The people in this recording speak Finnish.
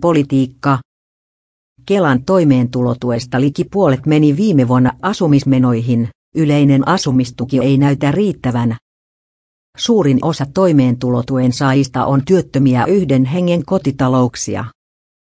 Politiikka. Kelan toimeentulotuesta liki puolet meni viime vuonna asumismenoihin, yleinen asumistuki ei näytä riittävän. Suurin osa toimeentulotuen saajista on työttömiä yhden hengen kotitalouksia.